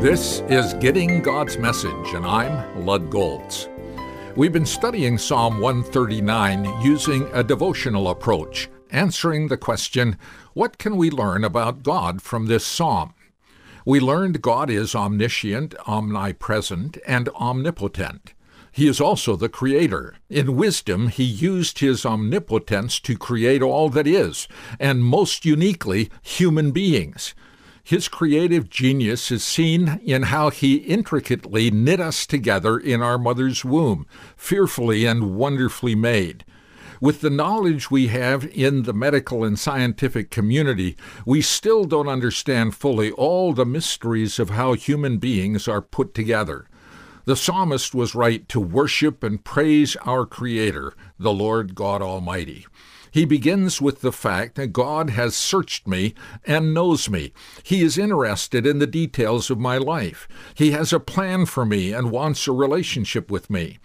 This is Getting God's Message, and I'm Lud Golz. We've been studying Psalm 139 using a devotional approach, answering the question what can we learn about God from this psalm? We learned God is omniscient, omnipresent, and omnipotent. He is also the Creator. In wisdom, He used His omnipotence to create all that is, and most uniquely, human beings. His creative genius is seen in how he intricately knit us together in our mother's womb, fearfully and wonderfully made. With the knowledge we have in the medical and scientific community, we still don't understand fully all the mysteries of how human beings are put together. The psalmist was right to worship and praise our Creator, the Lord God Almighty. He begins with the fact that God has searched me and knows me. He is interested in the details of my life. He has a plan for me and wants a relationship with me.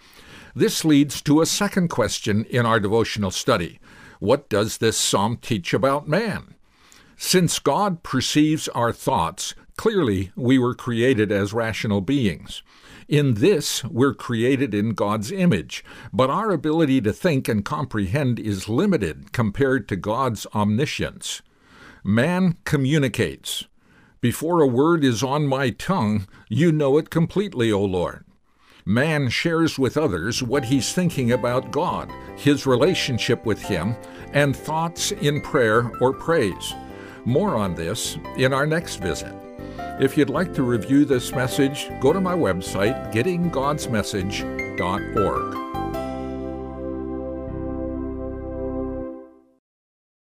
This leads to a second question in our devotional study What does this psalm teach about man? Since God perceives our thoughts, clearly we were created as rational beings. In this, we're created in God's image, but our ability to think and comprehend is limited compared to God's omniscience. Man communicates. Before a word is on my tongue, you know it completely, O Lord. Man shares with others what he's thinking about God, his relationship with Him, and thoughts in prayer or praise. More on this in our next visit. If you'd like to review this message, go to my website, gettinggodsmessage.org.